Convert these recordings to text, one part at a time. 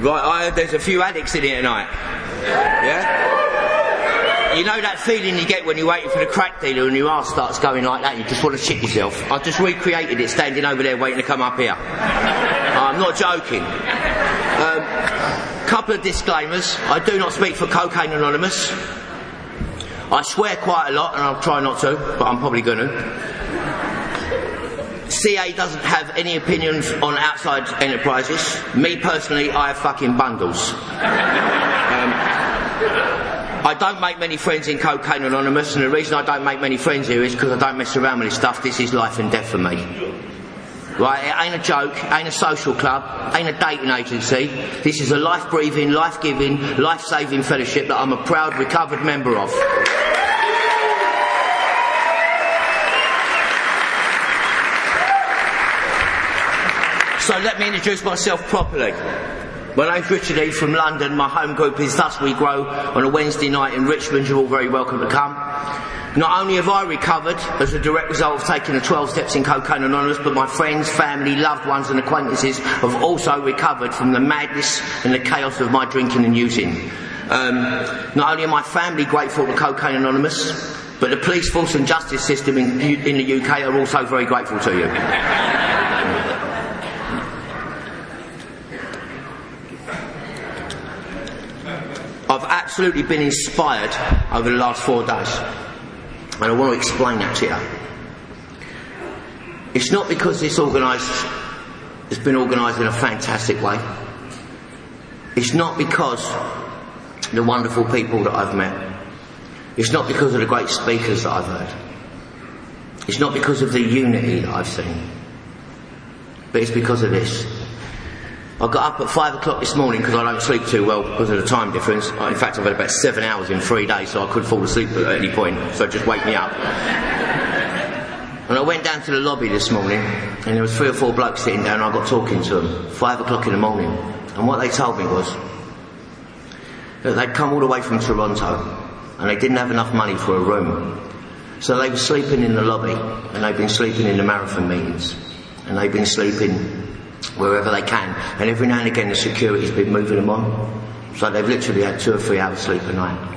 Right, I there's a few addicts in here tonight. Yeah? You know that feeling you get when you're waiting for the crack dealer and your ass starts going like that, you just want to shit yourself. I just recreated it standing over there waiting to come up here. I'm not joking. Um, couple of disclaimers. I do not speak for Cocaine Anonymous. I swear quite a lot and I'll try not to, but I'm probably going to. CA doesn't have any opinions on outside enterprises. Me personally, I have fucking bundles. Um, I don't make many friends in Cocaine Anonymous, and the reason I don't make many friends here is because I don't mess around with this stuff. This is life and death for me. Right, it ain't a joke, ain't a social club, ain't a dating agency. This is a life breathing, life giving, life saving fellowship that I'm a proud recovered member of. So let me introduce myself properly. My name's Richard E. from London. My home group is Thus We Grow on a Wednesday night in Richmond. You're all very welcome to come. Not only have I recovered as a direct result of taking the 12 steps in Cocaine Anonymous, but my friends, family, loved ones and acquaintances have also recovered from the madness and the chaos of my drinking and using. Um, not only are my family grateful to Cocaine Anonymous, but the police force and justice system in, in the UK are also very grateful to you. I've absolutely been inspired over the last four days. And I want to explain that to you. It's not because it's organised, it's been organised in a fantastic way. It's not because the wonderful people that I've met. It's not because of the great speakers that I've heard. It's not because of the unity that I've seen. But it's because of this. I got up at five o'clock this morning because I don't sleep too well because of the time difference. In fact, I've had about seven hours in three days, so I could fall asleep at any point. So just wake me up. And I went down to the lobby this morning, and there was three or four blokes sitting down, and I got talking to them. Five o'clock in the morning, and what they told me was that they'd come all the way from Toronto, and they didn't have enough money for a room. So they were sleeping in the lobby, and they've been sleeping in the marathon meetings, and they've been sleeping wherever they can. And every now and again the security's been moving them on. So they've literally had two or three hours sleep a night.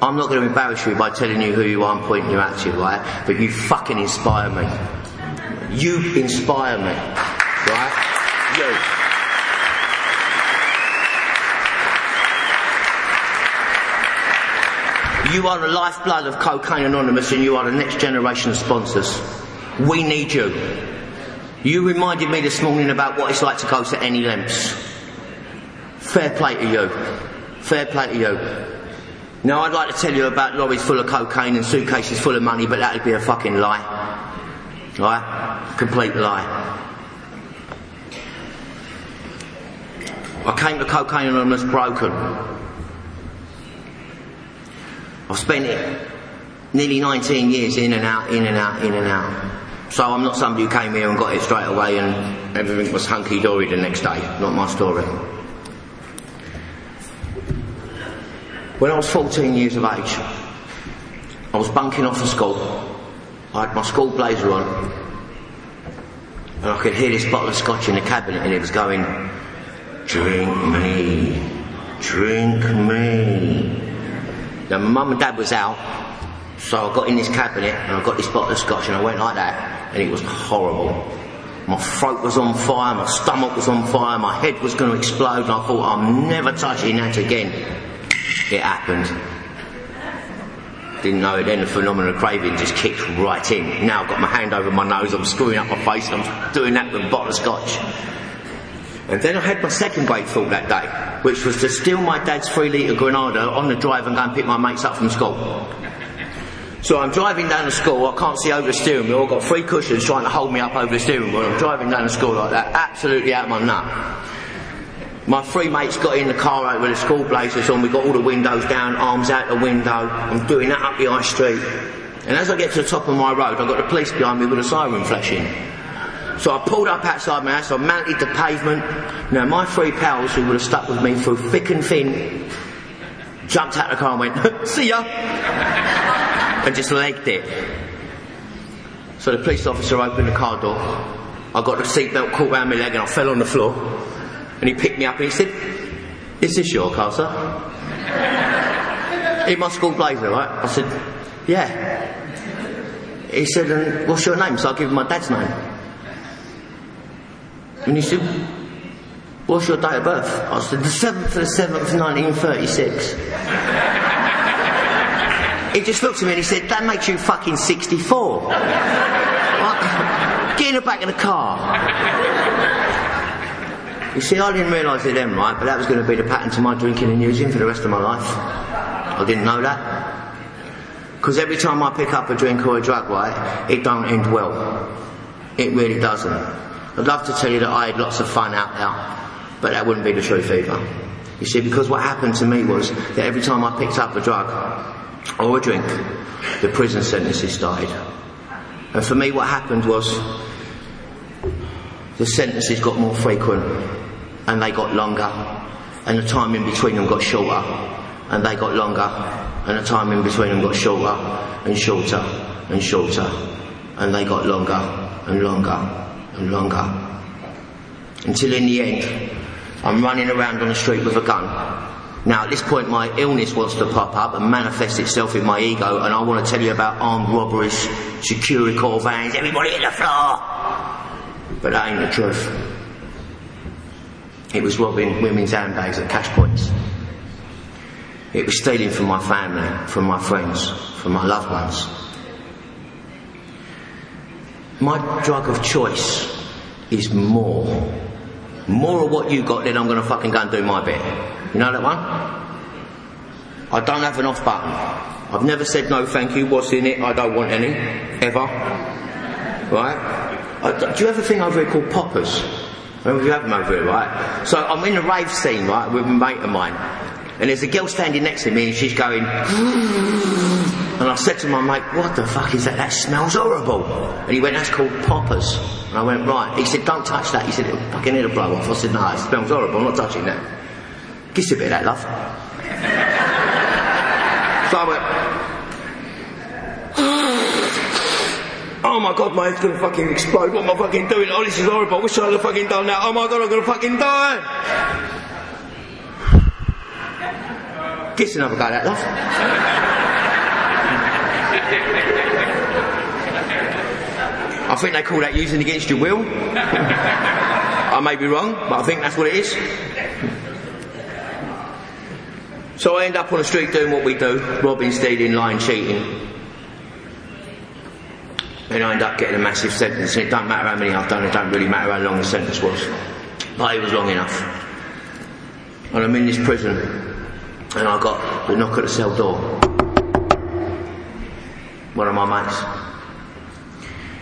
I'm not going to embarrass you by telling you who you are and pointing you out to, you, right? But you fucking inspire me. You inspire me, right? You. You are the lifeblood of Cocaine Anonymous and you are the next generation of sponsors. We need you. You reminded me this morning about what it's like to go to any lengths. Fair play to you. Fair play to you. Now, I'd like to tell you about lorries full of cocaine and suitcases full of money, but that'd be a fucking lie. Right? Complete lie. I came to Cocaine Anonymous broken. I've spent nearly 19 years in and out, in and out, in and out. So I'm not somebody who came here and got it straight away and everything was hunky dory the next day. Not my story. When I was 14 years of age, I was bunking off of school. I had my school blazer on, and I could hear this bottle of scotch in the cabinet, and it was going, "Drink me, drink me." Now my mum and dad was out, so I got in this cabinet and I got this bottle of scotch and I went like that and it was horrible. My throat was on fire, my stomach was on fire, my head was going to explode and I thought I'm never touching that again. It happened. Didn't know it then, the phenomenon of craving just kicked right in. Now I've got my hand over my nose, I'm screwing up my face I'm doing that with a bottle of scotch. And then I had my second great thought that day, which was to steal my dad's three litre Granada on the drive and go and pick my mates up from school. So I'm driving down the school, I can't see over the steering wheel, I've got three cushions trying to hold me up over the steering wheel. I'm driving down the school like that, absolutely out of my nut. My three mates got in the car with the school blazers on, we got all the windows down, arms out the window, I'm doing that up the high street. And as I get to the top of my road, I've got the police behind me with a siren flashing. So I pulled up outside my house, I mounted the pavement. Now my three pals who would have stuck with me through thick and thin, jumped out of the car and went, see ya! And just legged it. So the police officer opened the car door I got the seatbelt caught round my leg and I fell on the floor. And he picked me up and he said, Is this your car, sir? In my school blazer, right? I said, Yeah. He said, what's your name? So I give him my dad's name. And he said, What's your date of birth? I said, the 7th of the 7th, 1936. He just looked at me and he said, That makes you fucking 64. Get in the back of the car. You see, I didn't realise it then, right? But that was going to be the pattern to my drinking and using for the rest of my life. I didn't know that. Because every time I pick up a drink or a drug, right, it don't end well. It really doesn't. I'd love to tell you that I had lots of fun out there. But that wouldn't be the truth either. You see, because what happened to me was that every time I picked up a drug or a drink, the prison sentences started. And for me, what happened was the sentences got more frequent and they got longer, and the time in between them got shorter, and they got longer, and the time in between them got shorter and shorter and shorter, and they got longer and longer and longer. Until in the end, I'm running around on the street with a gun. Now, at this point, my illness wants to pop up and manifest itself in my ego, and I want to tell you about armed robberies, Securicor vans, everybody in the floor. But that ain't the truth. It was robbing women's handbags at cash points. It was stealing from my family, from my friends, from my loved ones. My drug of choice is more more of what you got, then I'm going to fucking go and do my bit. You know that one? I don't have an off button. I've never said no thank you, what's in it, I don't want any, ever. Right? I, do you have a thing over here called poppers? I don't you have them over here, right? So I'm in a rave scene, right, with a mate of mine. And there's a girl standing next to me and she's going, and I said to my mate, what the fuck is that? That smells horrible. And he went, that's called poppers. And I went, right. He said, don't touch that. He said, it'll fucking a blow off. I said, no, it smells horrible. I'm not touching that. Kiss a bit of that, love. so I went, oh my god, my head's gonna fucking explode. What am I fucking doing? Oh, this is horrible. I wish I'd have fucking done that. Oh my god, I'm gonna fucking die. Kiss another guy, that love. I think they call that using against your will. I may be wrong, but I think that's what it is. So I end up on the street doing what we do, robbing, stealing, lying, cheating. And I end up getting a massive sentence. And it don't matter how many I've done, it don't really matter how long the sentence was. But it was long enough. And I'm in this prison, and I got the knock at the cell door. One of my mates.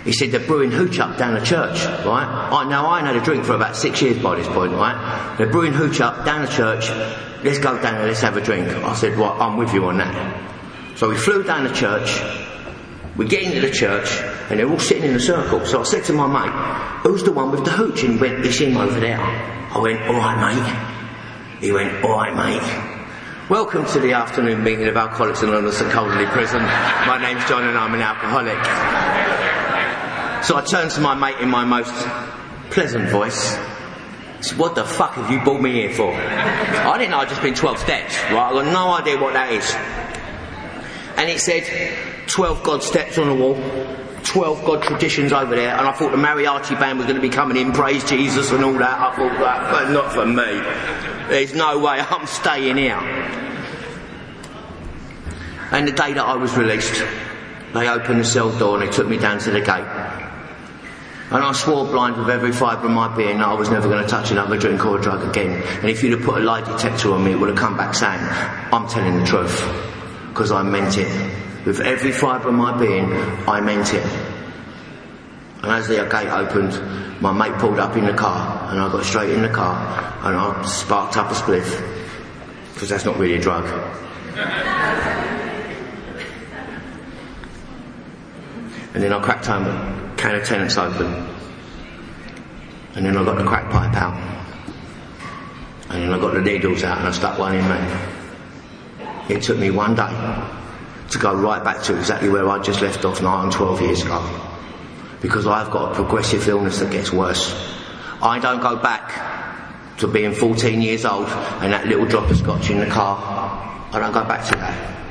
He said they're brewing hooch up down the church, right? I, now I had a drink for about six years by this point, right? They're brewing hooch up down the church. Let's go down there, let's have a drink. I said, well, I'm with you on that. So we flew down the church. We get into the church, and they're all sitting in a circle. So I said to my mate, who's the one with the hooch? And he went, it's him over there. I went, alright mate. He went, alright mate. Welcome to the afternoon meeting of Alcoholics Anonymous at Coldingley Prison. My name's John and I'm an alcoholic. So I turned to my mate in my most pleasant voice. What the fuck have you brought me here for? I didn't know I'd just been 12 steps, right? I got no idea what that is. And it said 12 God steps on the wall, 12 God traditions over there, and I thought the mariachi band was going to be coming in, praise Jesus and all that. I thought that, but not for me. There's no way I'm staying here. And the day that I was released, they opened the cell door and they took me down to the gate. And I swore blind with every fibre of my being that I was never going to touch another drink or a drug again. And if you'd have put a lie detector on me, it would have come back saying, I'm telling the truth. Because I meant it. With every fibre of my being, I meant it. And as the gate opened, my mate pulled up in the car, and I got straight in the car, and I sparked up a spliff. Because that's not really a drug. and then I cracked home can of Tennent's open. And then I got the crack pipe out. And then I got the needles out and I stuck one in me. It took me one day to go right back to exactly where I just left off nine, and 12 years ago. because I've got a progressive illness that gets worse. I don't go back to being 14 years old and that little drop of scotch in the car. I don't go back to that.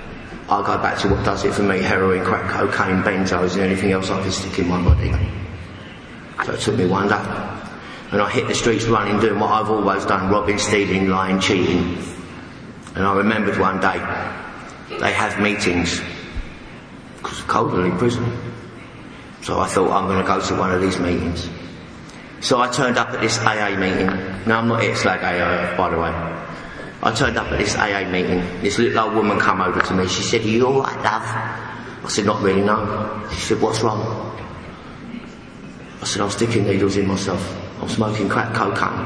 I go back to what does it for me, heroin, crack cocaine, benzos and anything else I can stick in my body. So it took me one day. And I hit the streets running, doing what I've always done, robbing, stealing, lying, cheating. And I remembered one day, they have meetings, because of Coldingley prison. So I thought, I'm going to go to one of these meetings. So I turned up at this AA meeting. Now I'm not slag AA, by the way. I turned up at this AA meeting. This little old woman come over to me. She said, are you alright, love? I said, not really, no. She said, what's wrong? I said, I'm sticking needles in myself. I'm smoking crack cocaine.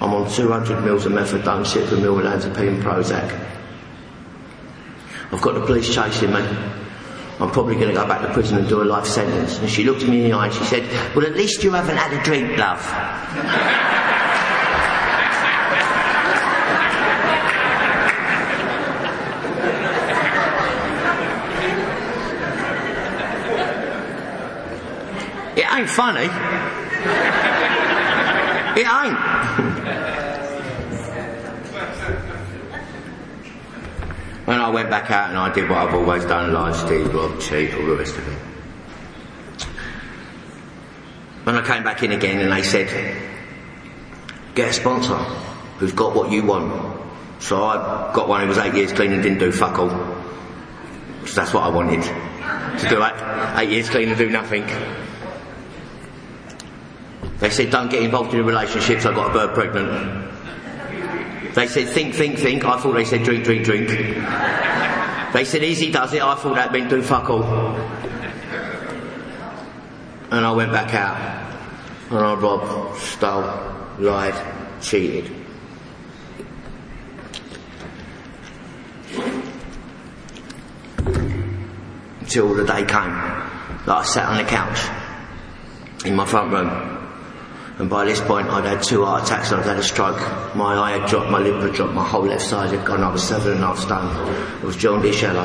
I'm on 200 mils of methadone, sip of mil olanzapine Prozac. I've got the police chasing me. I'm probably going to go back to prison and do a life sentence. And she looked at me in the eye and she said, well at least you haven't had a drink, love. ain't funny. It ain't. when I went back out and I did what I've always done, lie, steal, rob, cheat, all the rest of it. When I came back in again and they said, get a sponsor who's got what you want. So I got one who was eight years clean and didn't do fuck all. Because that's what I wanted. To do eight, eight years clean and do nothing. They said, don't get involved in relationships, I got a bird pregnant. They said, think, think, think. I thought they said, drink, drink, drink. They said, easy does it. I thought that meant do fuck all. And I went back out. And I robbed, stole, lied, cheated. Until the day came that I sat on the couch in my front room and by this point, I'd had two heart attacks and I'd had a stroke. My eye had dropped, my lip had dropped, my whole left side had gone. I was seven and a half stone. It was jaundice yellow.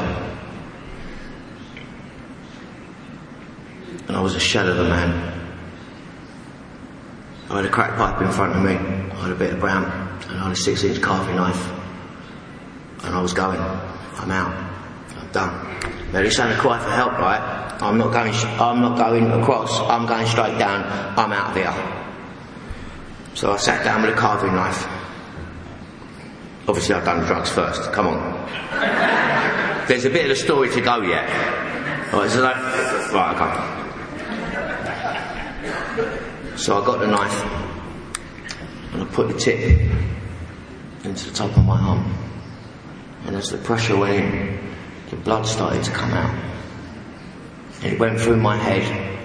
And I was a shell of a man. I had a crack pipe in front of me. I had a bit of brown and I had a six inch carving knife. And I was going. I'm out. I'm done. Now this ain't a cry for help, right? I'm not going, I'm not going across. I'm going straight down. I'm out of here. So I sat down with a carving knife. Obviously, I've done drugs first. Come on. There's a bit of a story to go yet. Right, so right, okay. So I got the knife and I put the tip into the top of my arm. And as the pressure went in, the blood started to come out. It went through my head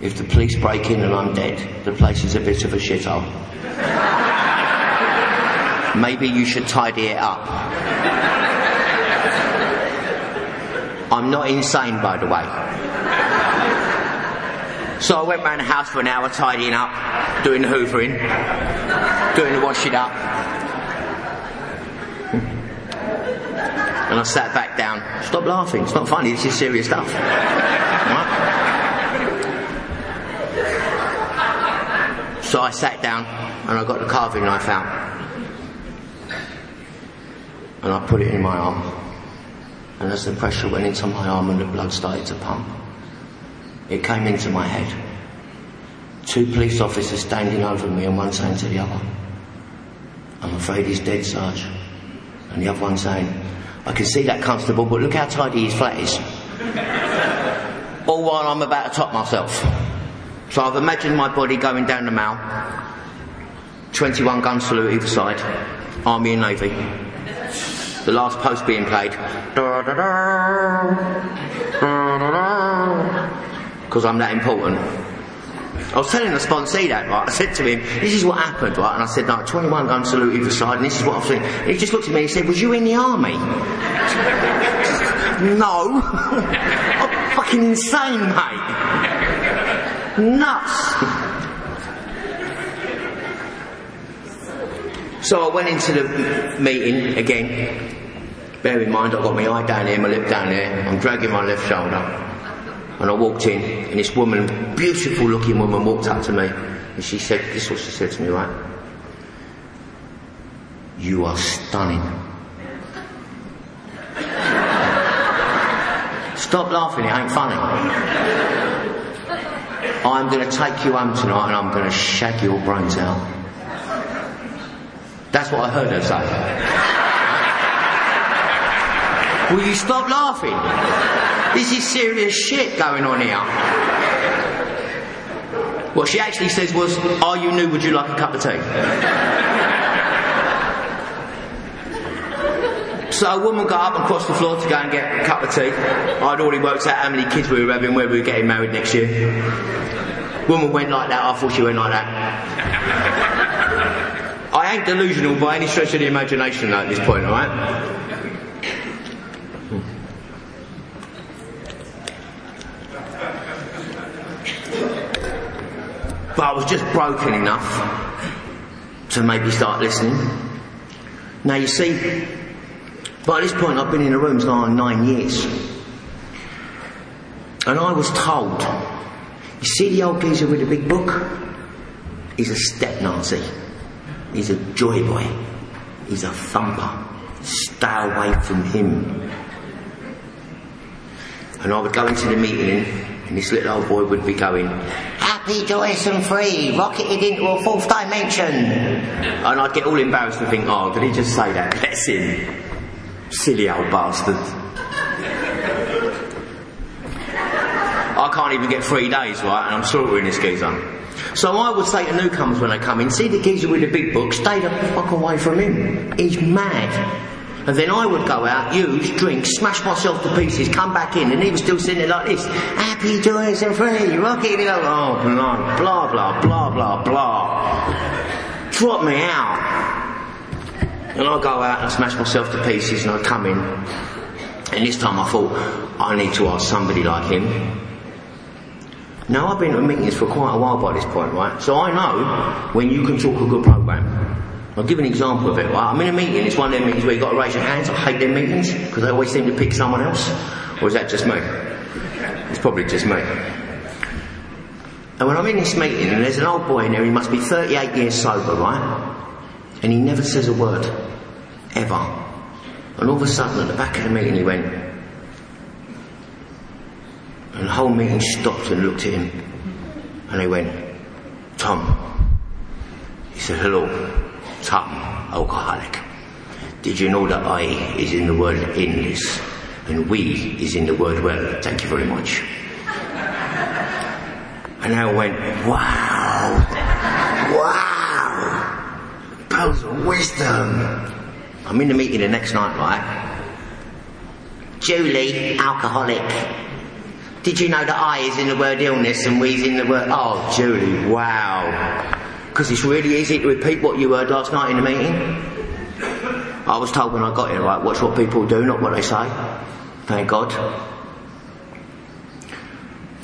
if the police break in and I'm dead, the place is a bit of a shithole. Maybe you should tidy it up. I'm not insane, by the way. So I went round the house for an hour tidying up, doing the hoovering, doing the washing up. And I sat back down. Stop laughing, it's not funny, this is serious stuff. I sat down and I got the carving knife out. And I put it in my arm. And as the pressure went into my arm and the blood started to pump, it came into my head. Two police officers standing over me and one saying to the other, I'm afraid he's dead, Sarge. And the other one saying, I can see that constable, but look how tidy his flat is. All while I'm about to top myself. So I've imagined my body going down the mall, 21 gun salute either side, Army and Navy. The last post being played. Because I'm that important. I was telling the sponsee that, right? I said to him, this is what happened, right? And I said, no, 21 gun salute either side, and this is what I've seen. He just looked at me and said, was you in the army? no. I'm fucking insane, mate nuts. so I went into the meeting again. Bear in mind, I've got my eye down here, my lip down there. I'm dragging my left shoulder. And I walked in, and this woman, beautiful looking woman, walked up to me, and she said, this is what she said to me, right? You are stunning. Stop laughing, it ain't funny. I'm going to take you home tonight and I'm going to shag your brains out. That's what I heard her say. Will you stop laughing? This is serious shit going on here. What she actually says was, Are you new? Would you like a cup of tea? So a woman got up and crossed the floor to go and get a cup of tea. I'd already worked out how many kids we were having, where we were getting married next year. Woman went like that, I thought she went like that. I ain't delusional by any stretch of the imagination at this point, alright? But I was just broken enough to maybe start listening. Now you see, by this point I've been in the rooms now nine years. And I was told, you see the old geezer with the big book? He's a step Nazi. He's a joy boy. He's a thumper. Stay away from him. And I would go into the meeting and this little old boy would be going, Happy, joyous and free, rocketed into a fourth dimension. And I'd get all embarrassed and think, oh, did he just say that? Bless him. Silly old bastard. I can't even get three days, right? And I'm slaughtering this geezer. So I would say to newcomers when they come in, see the geezer with the big book, stay the fuck away from him. He's mad. And then I would go out, use, drink, smash myself to pieces, come back in, and he was still sitting there like this. Happy, joyous and free, and go, oh, blah, blah, blah, blah, blah, blah. Drop me out. And I go out and smash myself to pieces, and I come in. And this time I thought, I need to ask somebody like him. Now I've been to meetings for quite a while by this point, right? So I know when you can talk a good program. I'll give an example of it. Right? I'm in a meeting, it's one of them meetings where you've got to raise your hands. I hate them meetings because they always seem to pick someone else. Or is that just me? It's probably just me. And when I'm in this meeting and there's an old boy in there, he must be 38 years sober, right? And he never says a word. Ever. And all of a sudden at the back of the meeting he went, and the whole meeting stopped and looked at him. And he went, Tom. He said, hello. Tom, alcoholic. Did you know that I is in the word endless and we is in the word well? Thank you very much. And I went, wow, wow, wisdom. I'm in the meeting the next night, right? Julie, alcoholic. Did you know that I is in the word illness and we's in the word, oh Julie, wow because it's really easy to repeat what you heard last night in the meeting. I was told when I got here, right, watch what people do, not what they say. Thank God.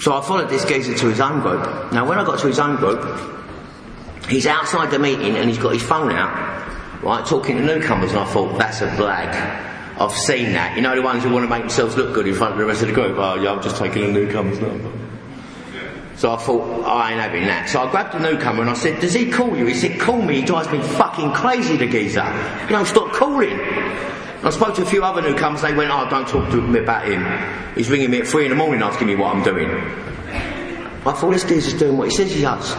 So I followed this geezer to his own group. Now, when I got to his own group, he's outside the meeting and he's got his phone out, right, talking to newcomers, and I thought, that's a blag. I've seen that. You know, the ones who want to make themselves look good in front of the rest of the group. Oh, yeah, I'm just taking a newcomer's number. So I thought, oh, I ain't having that. So I grabbed the newcomer and I said, does he call you? He said, call me, he drives me fucking crazy, the geezer. You know, stop calling. I spoke to a few other newcomers, they went, oh, don't talk to me about him. He's ringing me at three in the morning asking me what I'm doing. I thought, this geezer's doing what he says he does.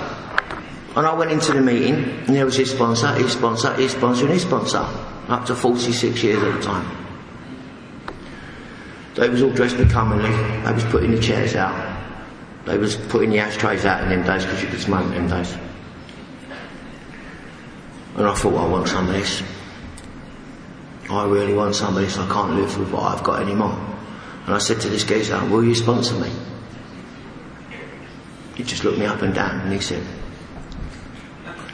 And I went into the meeting, and there was his sponsor, his sponsor, his sponsor, and his sponsor. Up to 46 years at the time. They was all dressed becomingly. They was putting the chairs out. They was putting the ashtrays out in them days because you could smoke in them days. And I thought, well, I want some of this. I really want some of this. I can't live with what I've got anymore. And I said to this geezer, will you sponsor me? He just looked me up and down and he said,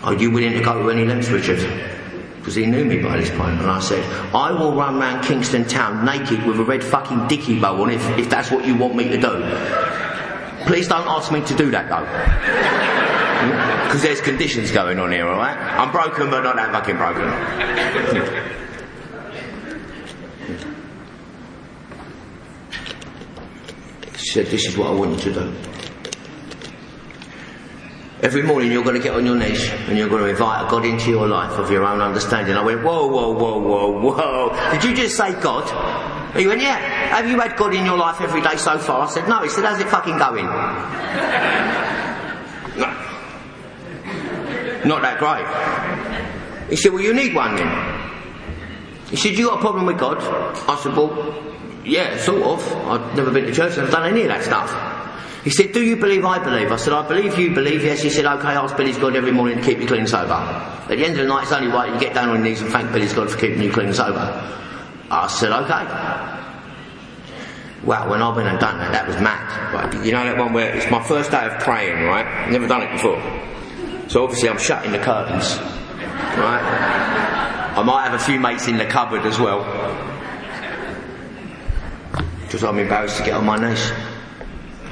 are you willing to go to any lengths, Richard? Because he knew me by this. And I said, I will run round Kingston town naked with a red fucking dicky bow on if, if that's what you want me to do. Please don't ask me to do that though. Because there's conditions going on here, alright? I'm broken, but not that fucking broken. said, This is what I want you to do. Every morning you're going to get on your knees and you're going to invite a God into your life of your own understanding. I went, whoa, whoa, whoa, whoa, whoa. Did you just say God? He went, yeah. Have you had God in your life every day so far? I said, no. He said, how's it fucking going? no. Not that great. He said, well, you need one then. He said, you got a problem with God? I said, well, yeah, sort of. I've never been to church and I've done any of that stuff. He said, Do you believe I believe? I said, I believe you believe, yes. He said, OK, ask Billy's God every morning to keep you clean and sober. At the end of the night, it's only right you get down on your knees and thank Billy's God for keeping you clean and sober. I said, OK. Well, when I went and done that, that was mad. Right? You know that one where it's my first day of praying, right? Never done it before. So obviously I'm shutting the curtains, right? I might have a few mates in the cupboard as well. Because I'm embarrassed to get on my knees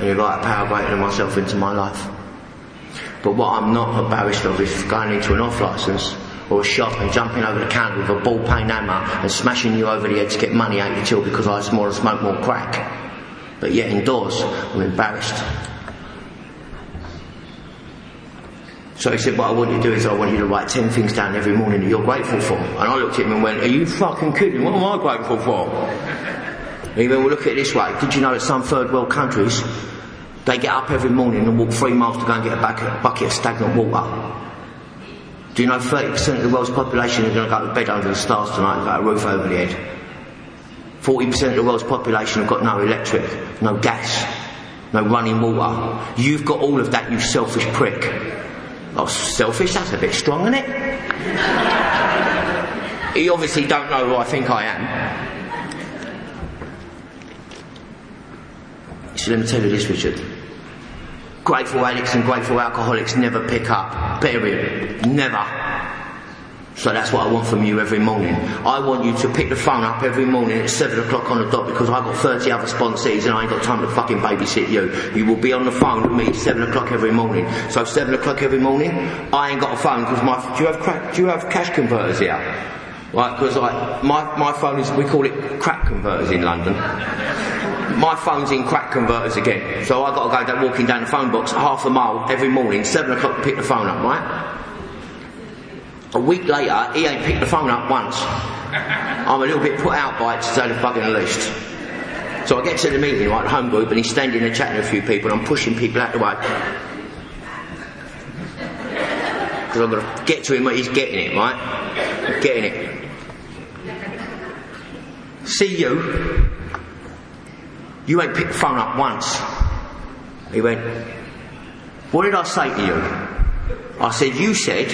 and invite a power greater than myself into my life. But what I'm not embarrassed of is going into an off licence or a shop and jumping over the counter with a ball peen hammer and smashing you over the head to get money out your till because I smoke and smoke more crack. But yet indoors, I'm embarrassed. So he said, what I want you to do is I want you to write 10 things down every morning that you're grateful for. And I looked at him and went, are you fucking kidding? What am I grateful for? And he went, well look at it this way. Did you know that some third world countries they get up every morning and walk three miles to go and get a bucket, bucket of stagnant water. Do you know 30% of the world's population are going to go to bed under the stars tonight and got a roof over their head? 40% of the world's population have got no electric, no gas, no running water. You've got all of that, you selfish prick. Oh, selfish? That's a bit strong, isn't it? he obviously don't know who I think I am. So let me tell you this, Richard. Grateful addicts and grateful alcoholics never pick up. Period. Never. So that's what I want from you every morning. I want you to pick the phone up every morning at 7 o'clock on the dot because I've got 30 other sponsees and I ain't got time to fucking babysit you. You will be on the phone with me at 7 o'clock every morning. So 7 o'clock every morning, I ain't got a phone because my, do you have, do you have cash converters here? Right, because like, my, my phone is, we call it crack converters in London my phone's in crack converters again. So I've got to go down, walking down the phone box half a mile every morning, 7 o'clock to pick the phone up, right? A week later, he ain't picked the phone up once. I'm a little bit put out by it to say the fucking least. So I get to the meeting, right, home group, and he's standing there chatting to a few people, and I'm pushing people out the way. Because I've got to get to him he's getting it, right? Getting it. See you you ain't picked the phone up once. He went, What did I say to you? I said, You said,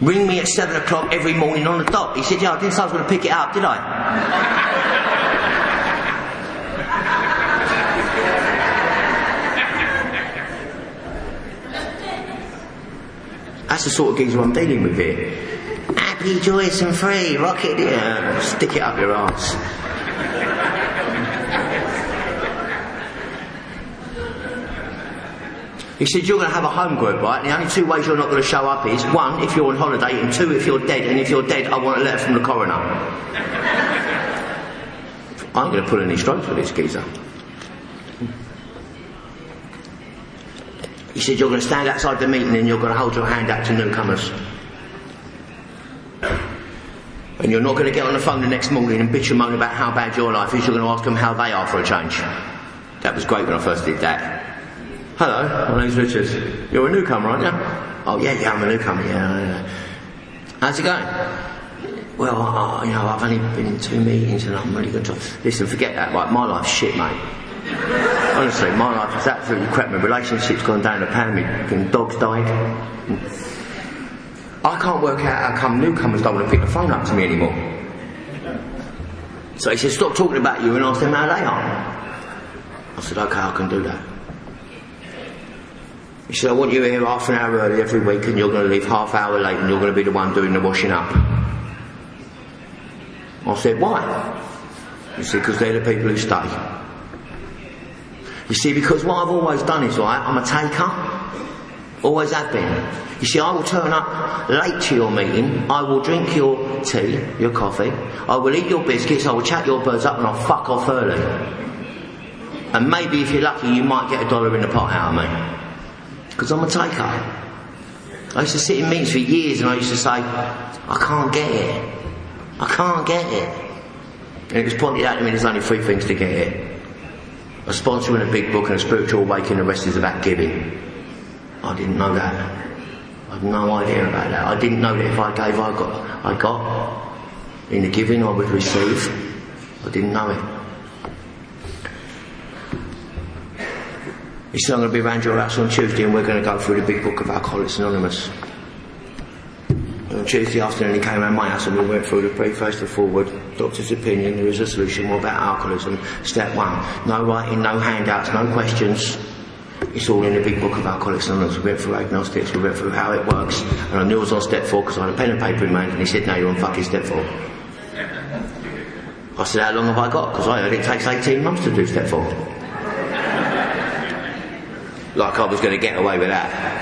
ring me at seven o'clock every morning on the dot. He said, Yeah, I didn't say I was going to pick it up, did I? That's the sort of geezer I'm dealing with here. Happy, joyous and free, rocket, yeah, stick it up your arse. He said, You're going to have a home group, right? And the only two ways you're not going to show up is one, if you're on holiday, and two, if you're dead. And if you're dead, I want a letter from the coroner. I'm going to pull any strokes for this geezer. He said, You're going to stand outside the meeting and you're going to hold your hand out to newcomers. And you're not going to get on the phone the next morning and bitch and moan about how bad your life is. You're going to ask them how they are for a change. That was great when I first did that. Hello, my name's Richard. You're a newcomer, aren't you? Oh, yeah, yeah, I'm a newcomer, yeah. How's it going? Well, uh, you know, I've only been in two meetings and I'm really going to... Listen, forget that, right? My life's shit, mate. Honestly, my life is absolutely crap. My relationship's gone down the pan. My dog's died. I can't work out how come newcomers don't want to pick the phone up to me anymore. So he said, stop talking about you and ask them how they are. I said, okay, I can do that. He said, I want you here half an hour early every week and you're going to leave half hour late and you're going to be the one doing the washing up. I said, why? He said, because they're the people who stay. You see, because what I've always done is, right, I'm a taker. Always have been. You see, I will turn up late to your meeting. I will drink your tea, your coffee. I will eat your biscuits. I will chat your birds up and I'll fuck off early. And maybe if you're lucky, you might get a dollar in the pot out of me. Because I'm a taker. I used to sit in meetings for years and I used to say, I can't get it. I can't get it. And it was pointed out to me there's only three things to get it. A sponsor and a big book and a spiritual awakening, the rest is about giving. I didn't know that. I had no idea about that. I didn't know that if I gave, I got, I got. In the giving, I would receive. I didn't know it. He said, I'm going to be around your house on Tuesday and we're going to go through the big book of Alcoholics Anonymous. On Tuesday afternoon he came around my house and we went through the preface, the forward, doctor's opinion, there is a solution, what about alcoholism? Step one, no writing, no handouts, no questions. It's all in the big book of Alcoholics Anonymous. We went through agnostics, we went through how it works. And I knew I was on step four because I had a pen and paper in my hand and he said, no, you're on fucking step four. I said, how long have I got? Because I heard it takes 18 months to do step four like I was going to get away with that.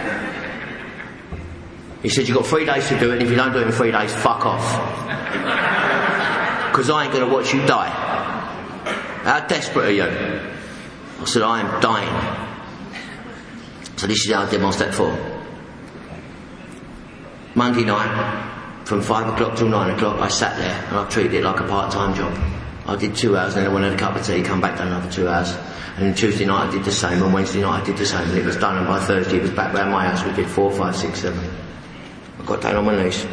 He said, You've got three days to do it, and if you don't do it in three days, fuck off. Because I ain't going to watch you die. How desperate are you? I said, I am dying. So this is my step four. Monday night, from five o'clock till nine o'clock, I sat there and I treated it like a part-time job. I did two hours and then I went and had a cup of tea, come back done another two hours. And then Tuesday night I did the same, and Wednesday night I did the same, and it was done, and by Thursday it was back round my house, we did four, five, six, seven. I got down on my knees.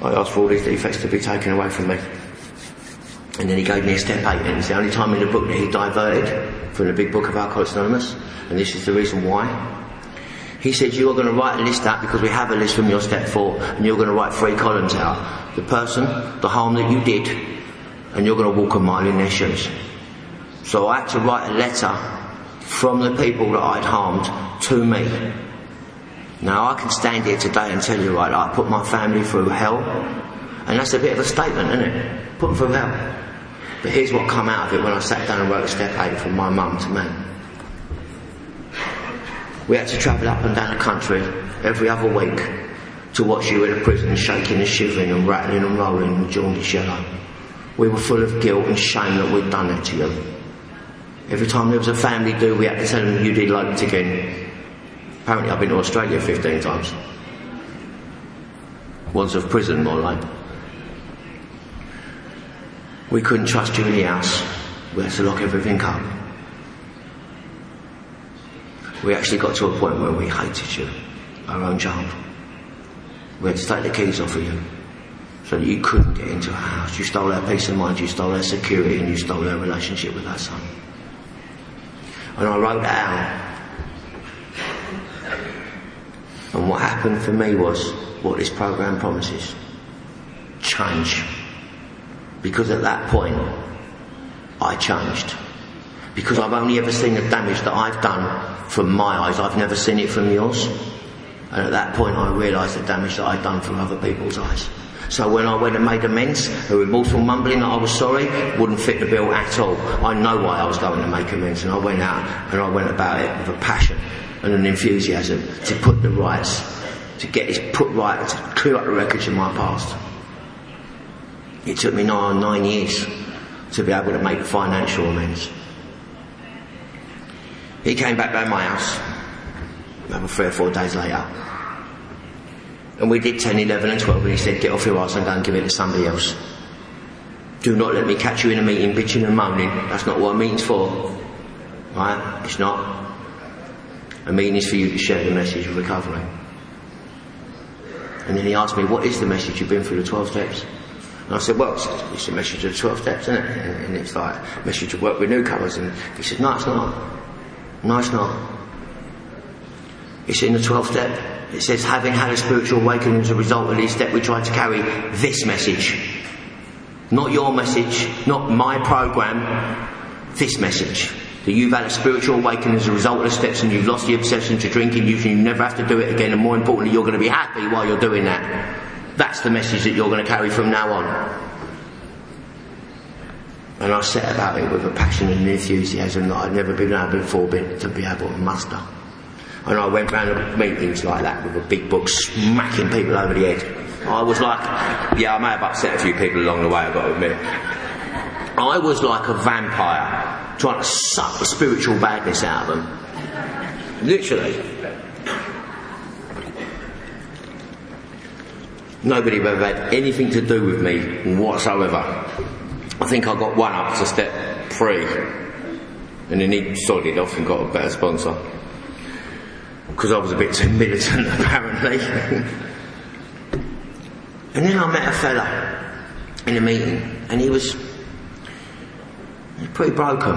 I asked for all these defects to be taken away from me. And then he gave me a step eight, and it's the only time in the book that he diverted from the big book of Alcoholics Anonymous, and this is the reason why. He said, you are going to write a list out because we have a list from your step four, and you're going to write three columns out. The person, the harm that you did, and you're going to walk a mile in their shoes. So I had to write a letter from the people that I'd harmed to me. Now I can stand here today and tell you, right, I put my family through hell, and that's a bit of a statement, isn't it? Put them through hell. But here's what come out of it when I sat down and wrote step eight from my mum to me. We had to travel up and down the country every other week to watch you in a prison shaking and shivering and rattling and rolling with jaundice yellow. We were full of guilt and shame that we'd done it to you. Every time there was a family do, we had to tell them you did like it again. Apparently, I've been to Australia 15 times. Once of prison, more like. We couldn't trust you in the house. We had to lock everything up. We actually got to a point where we hated you, our own child. We had to take the keys off of you so that you couldn't get into our house. You stole our peace of mind, you stole our security, and you stole our relationship with our son and I wrote that out. And what happened for me was what this program promises. Change. Because at that point, I changed. Because I've only ever seen the damage that I've done from my eyes. I've never seen it from yours. And at that point I realised the damage that I'd done from other people's eyes. So when I went and made amends, a remorseful mumbling that I was sorry wouldn't fit the bill at all. I know why I was going to make amends and I went out and I went about it with a passion and an enthusiasm to put the rights, to get this put right, to clear up the wreckage of my past. It took me nine, nine years to be able to make financial amends. He came back by my house, maybe three or four days later, and we did 10, 11 and 12 and he said, get off your ass and go and give it to somebody else. Do not let me catch you in a meeting bitching and moaning. That's not what a meeting's for. Right? It's not. A meeting is for you to share the message of recovery. And then he asked me, what is the message you've been through the 12 steps? And I said, well, it's, a message of the 12 steps, isn't it? And, and it's like a message to work with newcomers. And he said, no, it's not. No, it's not. It's in the 12th step. It says, having had a spiritual awakening as a result of this step, we try to carry this message. Not your message, not my program, this message. That you've had a spiritual awakening as a result of the steps and you've lost the obsession to drinking, you never have to do it again, and more importantly, you're going to be happy while you're doing that. That's the message that you're going to carry from now on. And I set about it with a passion and enthusiasm that I'd never been able before to be able to muster. And I went round meetings like that with a big book smacking people over the head. I was like, yeah, I may have upset a few people along the way, I've got to admit. I was like a vampire. trying to suck the spiritual badness out of them. Literally. Nobody ever had anything to do with me whatsoever. I think I got one up to step three. And then he sodded off and got a better sponsor. Because I was a bit too militant, apparently. and then I met a fella in a meeting, and he was pretty broken.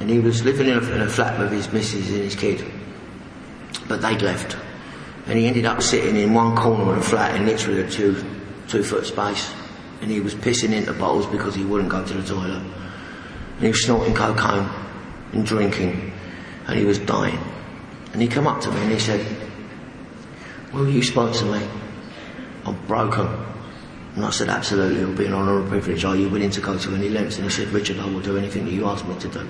And he was living in a, in a flat with his missus and his kid. But they'd left. And he ended up sitting in one corner of the flat in literally a two, two foot space. And he was pissing into bottles because he wouldn't go to the toilet. And he was snorting cocaine and drinking. And he was dying. And he come up to me and he said, Will you sponsor me? I'm broken. And I said, absolutely, it'll be an honour and privilege. Are you willing to go to any lengths? And he said, Richard, I will do anything that you ask me to do.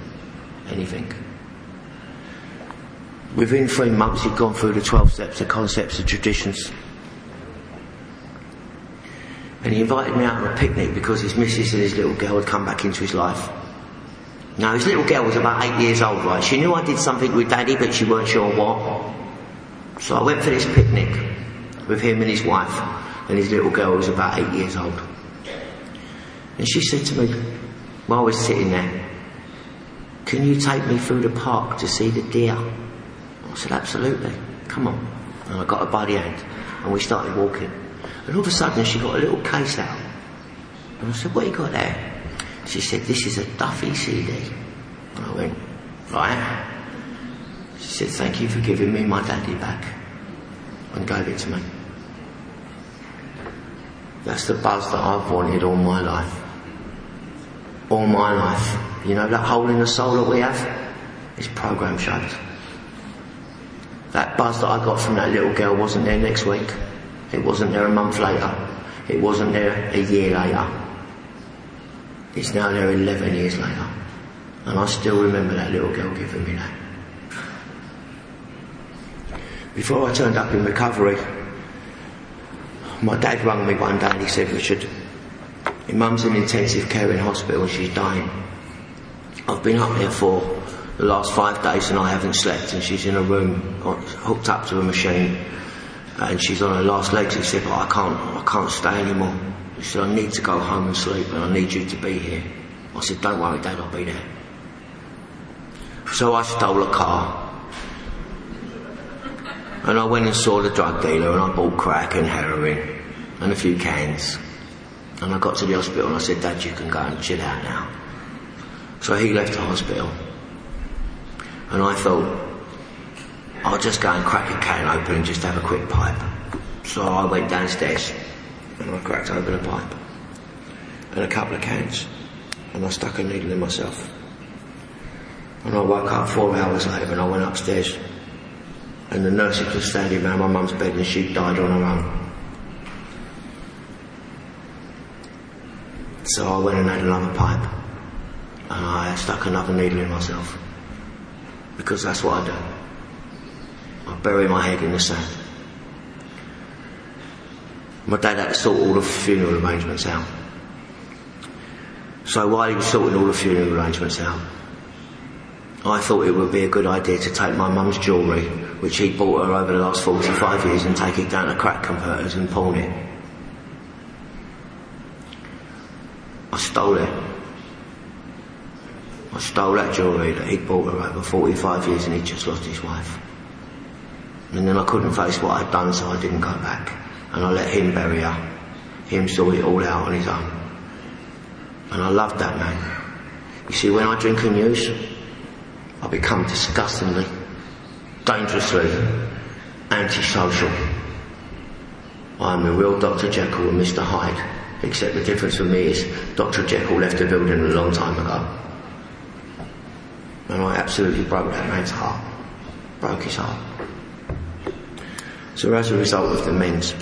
Anything. Within three months, he'd gone through the 12 steps, the concepts, the traditions. And he invited me out on a picnic because his missus and his little girl had come back into his life. Now, his little girl was about eight years old, right? She knew I did something with daddy, but she weren't sure what. So I went for this picnic with him and his wife, and his little girl was about eight years old. And she said to me, while was sitting there, Can you take me through the park to see the deer? I said, Absolutely, come on. And I got her by the hand, and we started walking. And all of a sudden, she got a little case out. And I said, What you got there? She said, This is a Duffy CD. And I went, Right. She said, Thank you for giving me my daddy back. And gave it to me. That's the buzz that I've wanted all my life. All my life. You know that hole in the soul that we have? It's program shaped. That buzz that I got from that little girl wasn't there next week. It wasn't there a month later. It wasn't there a year later. It's now there 11 years later. And I still remember that little girl giving me that. Before I turned up in recovery, my dad rang me one day and he said, Richard, your mum's in intensive care in hospital and she's dying. I've been up here for the last five days and I haven't slept and she's in a room hooked up to a machine uh, and she's on her last legs. He said, but I can't, I can't stay anymore. He said, I need to go home and sleep and I need you to be here. I said, don't worry, Dad, I'll be there. So I stole a car. And I went and saw the drug dealer and I bought crack and heroin and a few cans. And I got to the hospital and I said, Dad, you can go and chill out now. So he left the hospital. And I thought, I'll just go and crack a can open and just have a quick pipe. So I went downstairs and I cracked open a pipe and a couple of cans and I stuck a needle in myself. And I woke up four hours later and I went upstairs and the nurses were standing around my mum's bed and she died on her own. So I went and had another pipe and I stuck another needle in myself because that's what I do. I bury my head in the sand. My dad had to sort all the funeral arrangements out. So while he was sorting all the funeral arrangements out, I thought it would be a good idea to take my mum's jewellery, which he'd bought her over the last 45 years, and take it down to crack converters and pawn it. I stole it. I stole that jewellery that he'd bought her over 45 years and he'd just lost his wife. And then I couldn't face what I'd done, so I didn't go back. And I let him bury her. Him sort it all out on his own. And I loved that man. You see, when I drink and use, I become disgustingly, dangerously antisocial. I'm a real Dr. Jekyll and Mr. Hyde, except the difference with me is Dr. Jekyll left the building a long time ago. And I absolutely broke that man's heart. Broke his heart. So as a result of the mens,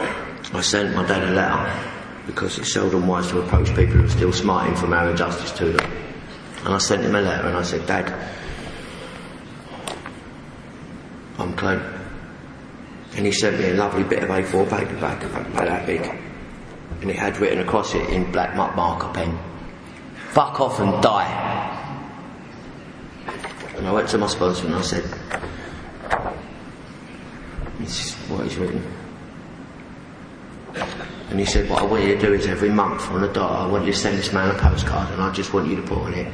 I sent my dad a letter because it's seldom wise to approach people who are still smarting from our injustice to them. And I sent him a letter and I said, Dad, I'm clean. And he sent me a lovely bit of A4 paper back about that big. And it had written across it in black marker pen, fuck off and die. And I went to my sponsor and I said, this is what he's written. And he said, what I want you to do is every month on the dot, I want you to send this man a postcard and I just want you to put on it,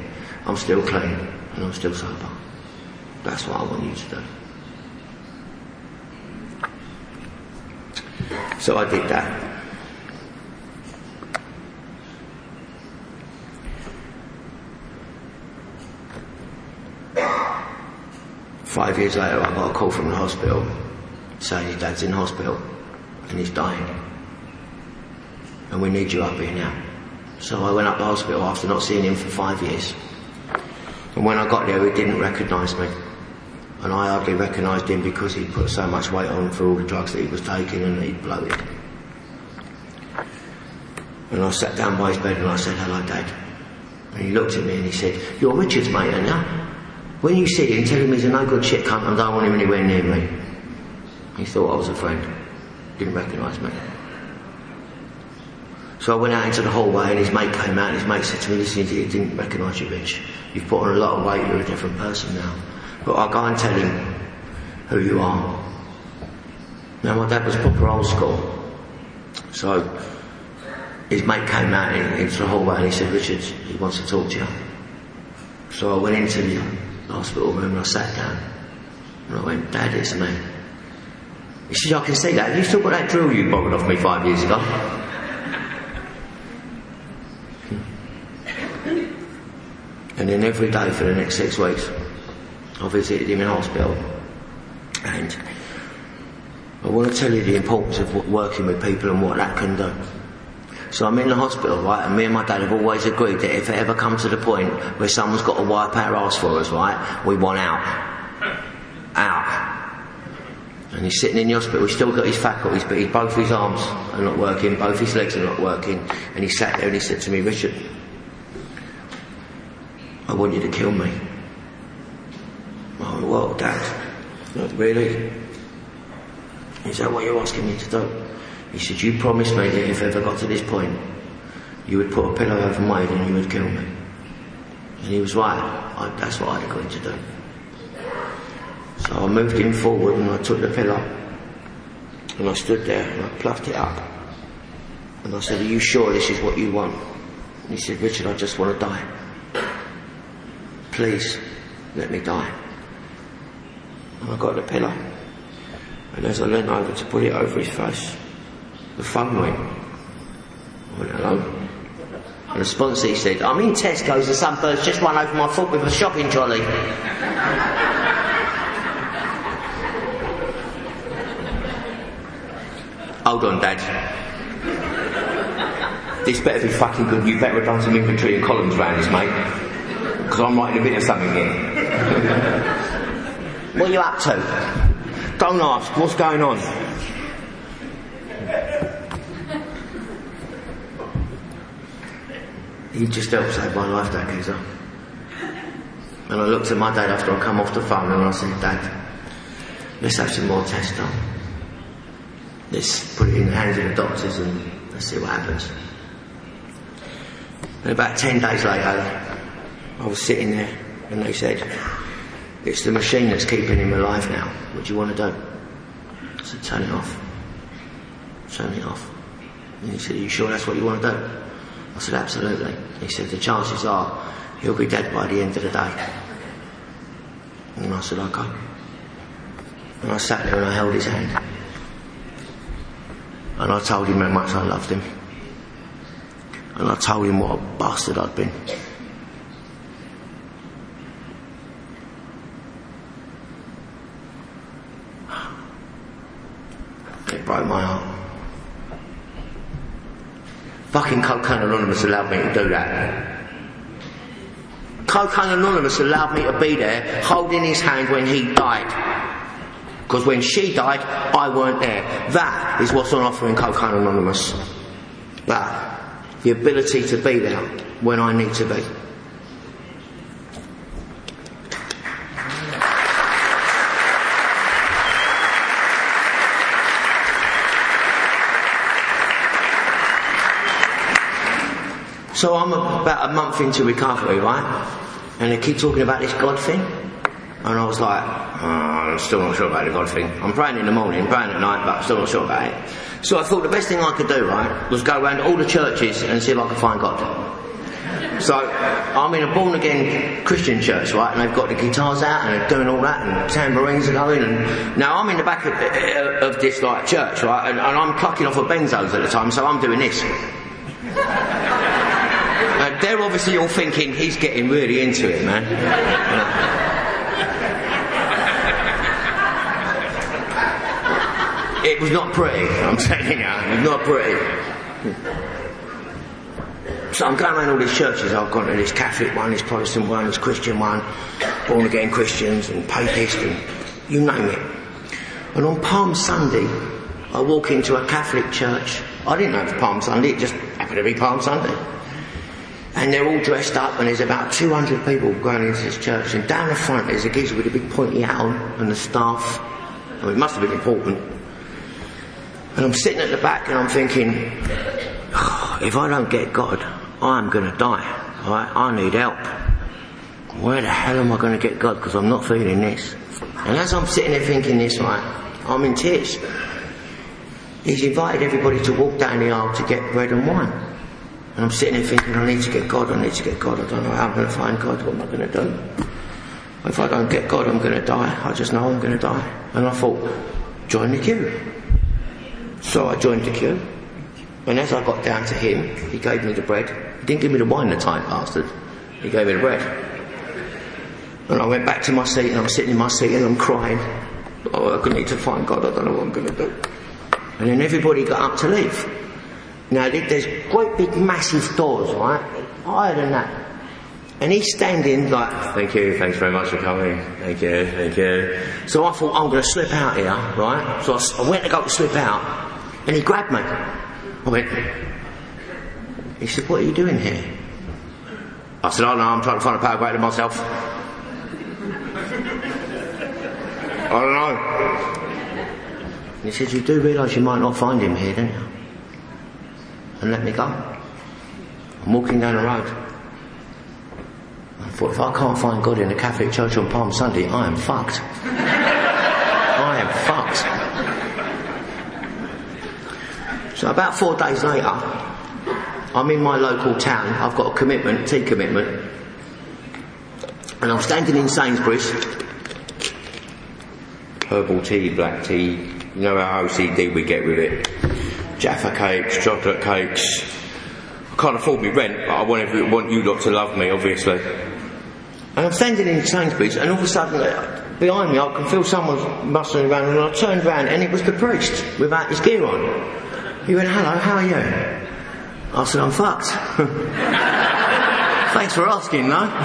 I'm still clean and I'm still sober. That's what I want you to do. So I did that. Five years later, I got a call from the hospital saying his dad's in hospital and he's dying. And we need you up here now. So I went up to the hospital after not seeing him for five years. And when I got there, he didn't recognise me. And I hardly recognised him because he'd put so much weight on for all the drugs that he was taking and he'd bloated. And I sat down by his bed and I said, hello, Dad. And he looked at me and he said, you're Richard's mate, aren't you? When you see him, tell him he's a no good shit cunt and I don't want him anywhere near me. He thought I was a friend. Didn't recognise me. So I went out into the hallway and his mate came out and his mate said to me, listen, he didn't recognise you, bitch. You've put on a lot of weight, you're a different person now. But I'll go and tell him who you are. Now my dad was proper old school. So his mate came out into the hallway and he said, Richard, he wants to talk to you. So I went into the hospital room and I sat down. And I went, Dad, it's me. He said, I can see that. You still got that drill you borrowed off me five years ago? and then every day for the next six weeks, I visited him in hospital. And I want to tell you the importance of working with people and what that can do. So I'm in the hospital, right, and me and my dad have always agreed that if it ever comes to the point where someone's got to wipe our ass for us, right, we want out. Out. And he's sitting in the hospital, he's still got his faculties, but he's, both his arms are not working, both his legs are not working, and he sat there and he said to me, Richard, I want you to kill me. I went, well, Dad, not really. Is that what you're asking me to do? He said, you promised me that if I ever got to this point, you would put a pillow over my head and you would kill me. And he was right. I, that's what I'd agreed to do. So I moved him forward and I took the pillow and I stood there and I plucked it up. And I said, are you sure this is what you want? And he said, Richard, I just want to die. Please, let me die. And I got the pillow. And as I leaned over to put it over his face, the. I went, hello. The sponsor said, I'm in Tesco's and some bird's just run over my foot with a shopping trolley. Hold on, Dad. This better be fucking good. You better have done some inventory and columns round this, mate. Because I'm writing a bit of something here. what are you up to? Don't ask. What's going on? He just helped save my life, that geezer. And I looked at my dad after I come off the phone and I said, Dad, let's have some more tests done. Let's put it in the hands of the doctors and let's see what happens. And about ten days later, I was sitting there and they said, it's the machine that's keeping him alive now. What do you want to do? I said, turn it off. Turn it off. And he said, are you sure that's what you want to do? I said, absolutely. He said, the chances are he'll be dead by the end of the day. And I said, okay. And I sat there and I held his hand. And I told him how much I loved him. And I told him what a bastard I'd been. It broke my heart. Fucking Cocaine Anonymous allowed me to do that. Cocaine Anonymous allowed me to be there holding his hand when he died. Because when she died, I weren't there. That is what's on offer in Cocaine Anonymous. That. The ability to be there when I need to be. So I'm about a month into recovery, right? And they keep talking about this God thing. And I was like, oh, I'm still not sure about the God thing. I'm praying in the morning, praying at night, but I'm still not sure about it. So I thought the best thing I could do, right, was go around all the churches and see if I could find God. So I'm in a born again Christian church, right, and they've got the guitars out and they're doing all that and tambourines are going and now I'm in the back of, uh, of this like church, right, and, and I'm clucking off of benzos at the time, so I'm doing this. They're obviously all thinking he's getting really into it, man. it was not pretty, I'm telling you, it was not pretty. So I'm going around all these churches. I've gone to this Catholic one, this Protestant one, this Christian one, born again Christians and Papists and you name it. And on Palm Sunday, I walk into a Catholic church. I didn't know it was Palm Sunday, it just happened to be Palm Sunday. And they're all dressed up, and there's about 200 people going into this church. And down the front, there's a geezer with a big pointy hat on, and the staff. I mean, it must have been important. And I'm sitting at the back, and I'm thinking, oh, if I don't get God, I'm going to die. Right? I need help. Where the hell am I going to get God? Because I'm not feeling this. And as I'm sitting there thinking this, right, I'm in tears. He's invited everybody to walk down the aisle to get bread and wine. And I'm sitting there thinking, I need to get God, I need to get God, I don't know how I'm going to find God, what am I going to do? If I don't get God, I'm going to die. I just know I'm going to die. And I thought, join the queue. So I joined the queue. And as I got down to him, he gave me the bread. He didn't give me the wine, the time, bastard. He gave me the bread. And I went back to my seat and I'm sitting in my seat and I'm crying. Oh, I need to find God, I don't know what I'm going to do. And then everybody got up to leave. Now, there's great big massive doors, right? Higher than that. And he's standing like, thank you, thanks very much for coming. Thank you, thank you. So I thought, I'm going to slip out here, right? So I, I went to go to slip out, and he grabbed me. I went, he said, what are you doing here? I said, oh no, I'm trying to find a power greater myself. I don't know. And he said, you do realise you might not find him here, don't you? And let me go. I'm walking down the road. I thought, if I can't find God in the Catholic Church on Palm Sunday, I am fucked. I am fucked. So about four days later, I'm in my local town. I've got a commitment, tea commitment, and I'm standing in Sainsbury's. Herbal tea, black tea. You know how OCD we get with it. Jaffa cakes, chocolate cakes. I can't afford me rent, but I want, every, want you lot to love me, obviously. And I'm standing in Sainsbury's, and all of a sudden, uh, behind me, I can feel someone bustling around, and I turned around, and it was the priest without his gear on. He went, "Hello, how are you?" I said, "I'm fucked." Thanks for asking, though.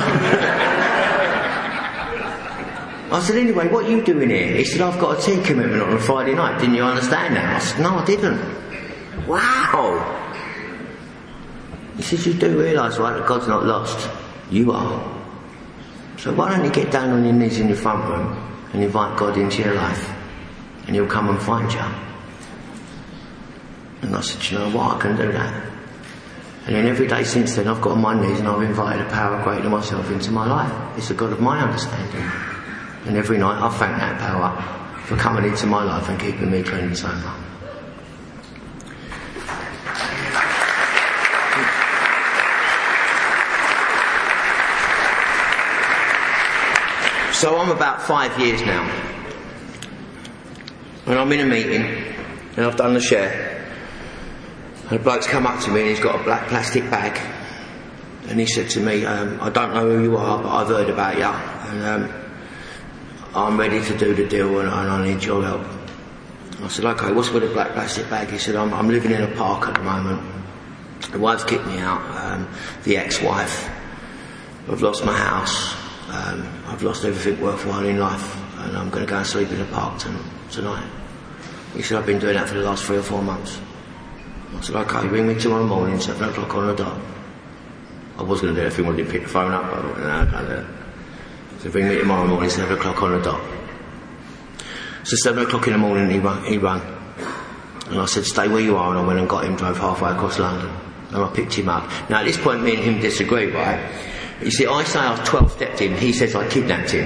I said, anyway, what are you doing here? He said, I've got a tea commitment on a Friday night. Didn't you understand that? I said, no, I didn't. Wow! He says, You do realise, right, that God's not lost. You are. So why don't you get down on your knees in your front room and invite God into your life? And He'll come and find you. And I said, You know what? I can do that. And then every day since then, I've got on my knees and I've invited a power greater than myself into my life. It's a God of my understanding. And every night I thank that power for coming into my life and keeping me clean and sober. So I'm about five years now. And I'm in a meeting, and I've done the share. And a bloke's come up to me and he's got a black plastic bag. And he said to me, um, I don't know who you are, but I've heard about you. And um, I'm ready to do the deal and, and, I need your help. I said, okay, what's with the black plastic bag? He said, I'm, I'm living in a park at the moment. The wife's kicked me out, um, the ex-wife. I've lost my house. Um, I've lost everything worthwhile in life and I'm going to go and sleep in a park tonight. He said, I've been doing that for the last three or four months. I said, okay, ring me tomorrow morning, 7 o'clock on the dot. I was going to do it if he wanted to pick the phone up, but I no, I can't. So ring me tomorrow morning, 7 o'clock on the dot. So 7 o'clock in the morning he rang, he. And I said, stay where you are, and I went and got him, drove halfway across London. And I picked him up. Now at this point me and him disagree, right? You see, I say I've 12 stepped him, he says I kidnapped him.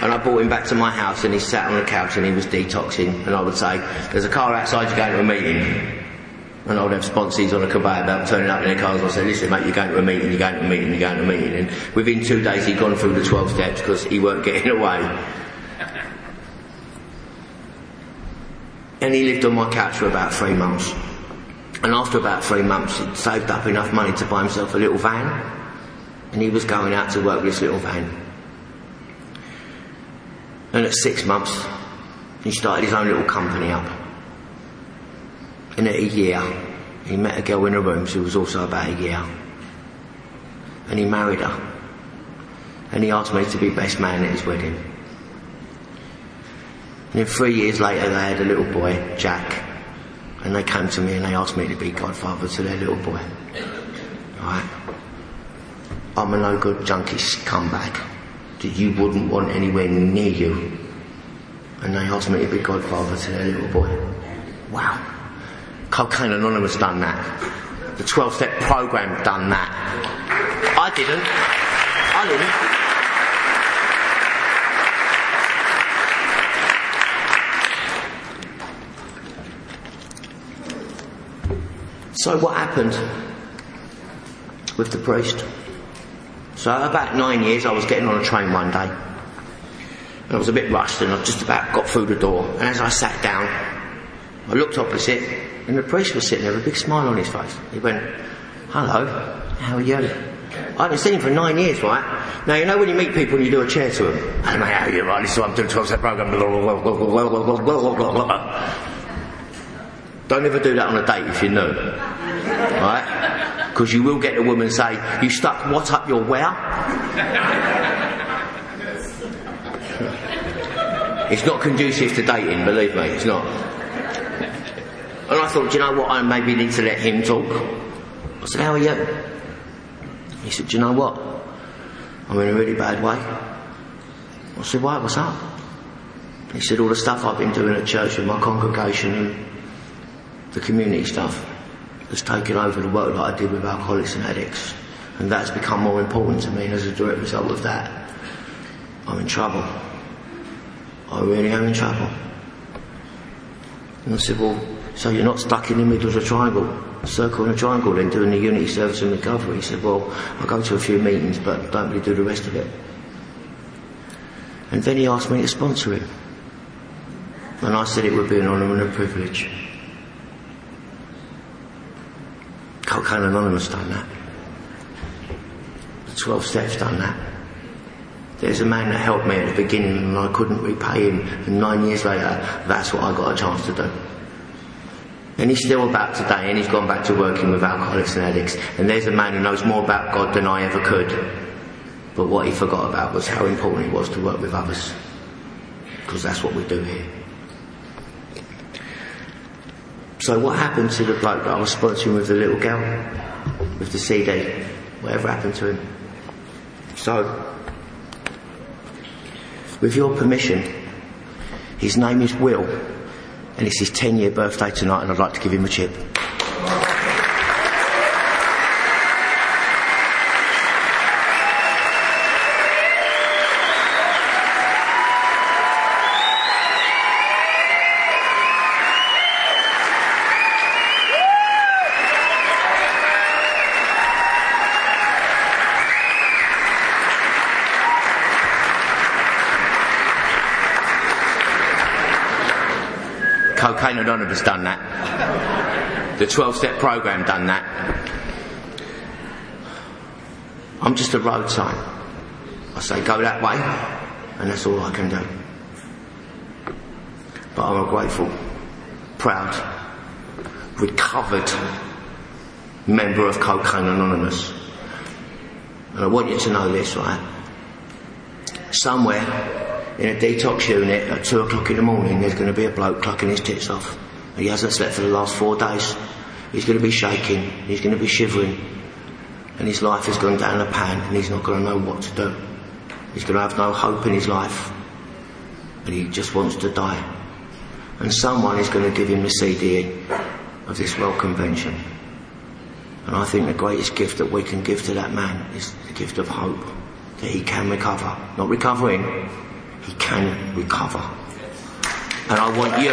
and I brought him back to my house and he sat on the couch and he was detoxing. And I would say, There's a car outside, you're going to a meeting. And I would have sponsors on a conveyor belt turning up in their cars. And I said, Listen, mate, you're going to a meeting, you're going to a meeting, you're going to a meeting. And within two days, he'd gone through the 12 steps because he weren't getting away. And he lived on my couch for about three months. And after about three months, he'd saved up enough money to buy himself a little van. And he was going out to work with this little van. And at six months, he started his own little company up. And at a year, he met a girl in a room who was also about a year. And he married her. And he asked me to be best man at his wedding. And then three years later, they had a little boy, Jack. And they came to me and they asked me to be godfather to their little boy. Right? I'm a no good junkie scumbag that you wouldn't want anywhere near you. And they asked me to be godfather to their little boy. Wow. Cocaine Anonymous done that. The 12 step program done that. I didn't. I didn't. So what happened with the priest? So about nine years I was getting on a train one day. I was a bit rushed and I just about got through the door. And as I sat down, I looked opposite and the priest was sitting there with a big smile on his face. He went, hello, how are you? I hadn't seen him for nine years, right? Now, you know when you meet people and you do a chair to them? Hey, mate, how are you? Right, this is what I'm doing 12 step program. Don't ever do that on a date if you're new. Right? Because you will get the woman say, You stuck what up your where? it's not conducive to dating, believe me, it's not. And I thought, do you know what? I maybe need to let him talk. I said, How are you? He said, Do you know what? I'm in a really bad way. I said, Why? What's up? He said, All the stuff I've been doing at church with my congregation the community stuff has taken over the work that I did with alcoholics and addicts. And that's become more important to me, and as a direct result of that, I'm in trouble. I really am in trouble. And I said, Well, so you're not stuck in the middle of a triangle, circle and a triangle then doing the unity service and recovery? He said, Well, I go to a few meetings, but don't really do the rest of it. And then he asked me to sponsor him. And I said it would be an honour and a privilege. Cocaine Anonymous done that. The 12 Steps done that. There's a man that helped me at the beginning and I couldn't repay him. And nine years later, that's what I got a chance to do. And he's still about today and he's gone back to working with alcoholics and addicts. And there's a man who knows more about God than I ever could. But what he forgot about was how important it was to work with others. Because that's what we do here. So what happened to the bloke that I was sponsoring with the little girl? With the CD? Whatever happened to him? So, with your permission, his name is Will, and it's his 10 year birthday tonight, and I'd like to give him a chip. Cocaine Anonymous done that. The 12 step program done that. I'm just a road sign. I say go that way, and that's all I can do. But I'm grateful, proud, recovered member of Cocaine Anonymous. And I want you to know this, right? Somewhere in a detox unit at two o'clock in the morning, there's going to be a bloke clucking his tits off. He hasn't slept for the last four days. He's going to be shaking. He's going to be shivering. And his life has gone down a pan and he's not going to know what to do. He's going to have no hope in his life. And he just wants to die. And someone is going to give him the CD of this World Convention. And I think the greatest gift that we can give to that man is the gift of hope. That he can recover. Not recovering, he can recover. And I want you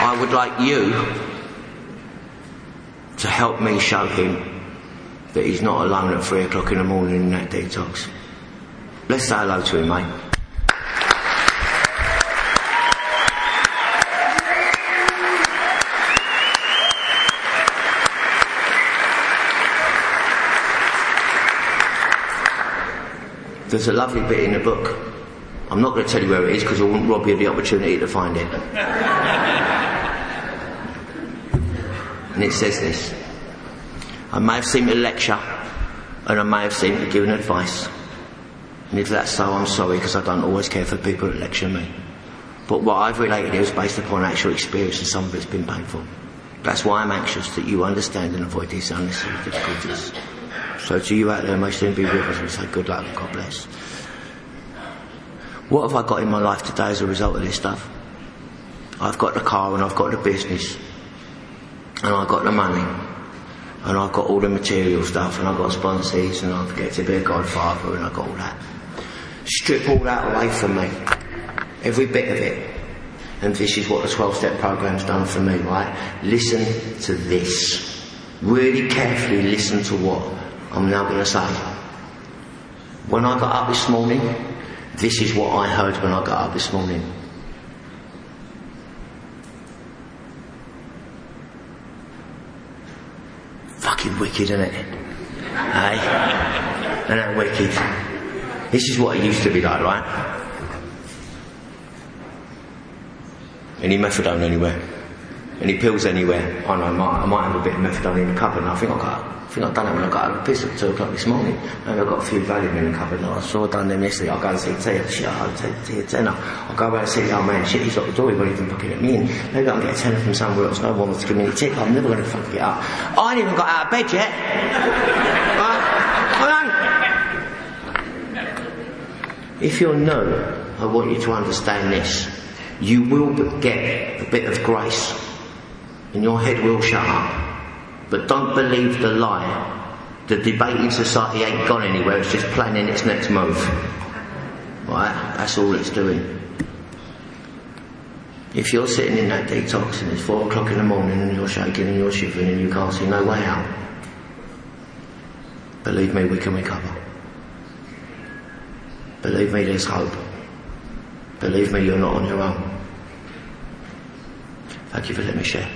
I would like you to help me show him that he's not alone at three o'clock in the morning in that detox. Let's say hello to him, mate. There's a lovely bit in the book. I'm not going to tell you where it is because I wouldn't rob you of the opportunity to find it. and it says this I may have seemed to lecture and I may have seemed to give an advice. And if that's so, I'm sorry because I don't always care for people that lecture me. But what I've related here is based upon actual experience and some of it's been painful. That's why I'm anxious that you understand and avoid these unnecessary difficulties. So to you out there, may soon be with us and say good luck and God bless. What have I got in my life today as a result of this stuff? I've got the car and I've got the business and I've got the money and I've got all the material stuff and I've got sponsors and I get to be a godfather and I've got all that. Strip all that away from me. Every bit of it. And this is what the 12 step program's done for me, right? Listen to this. Really carefully listen to what I'm now going to say. When I got up this morning, this is what I heard when I got up this morning. Fucking wicked, isn't it? Hey? Isn't that wicked? This is what it used to be like, right? Any methadone anywhere? Any pills anywhere? I know, I might, I might have a bit of methadone in the cupboard, and I think I'll got I think I've done it when I got out of the piss at 2 o'clock this morning. And I've got a few Valium in the cupboard. I saw I done them yesterday. I'll go and see Tia. Shit, I'll take Tia a tenner. I'll go back and see the old man. Shit, he's got the door. He won't even fucking let me in. Maybe I can get a tenner from somewhere else. No one to give me a tip. I'm never going to fucking get up. I ain't even got out of bed yet. If you're new, I want you to understand this. You will get a bit of grace. And your head will shut up. But don't believe the lie. The debating society ain't gone anywhere, it's just planning its next move. Right? That's all it's doing. If you're sitting in that detox and it's four o'clock in the morning and you're shaking and you're shivering and you can't see no way out, believe me, we can recover. Believe me, there's hope. Believe me, you're not on your own. Thank you for letting me share.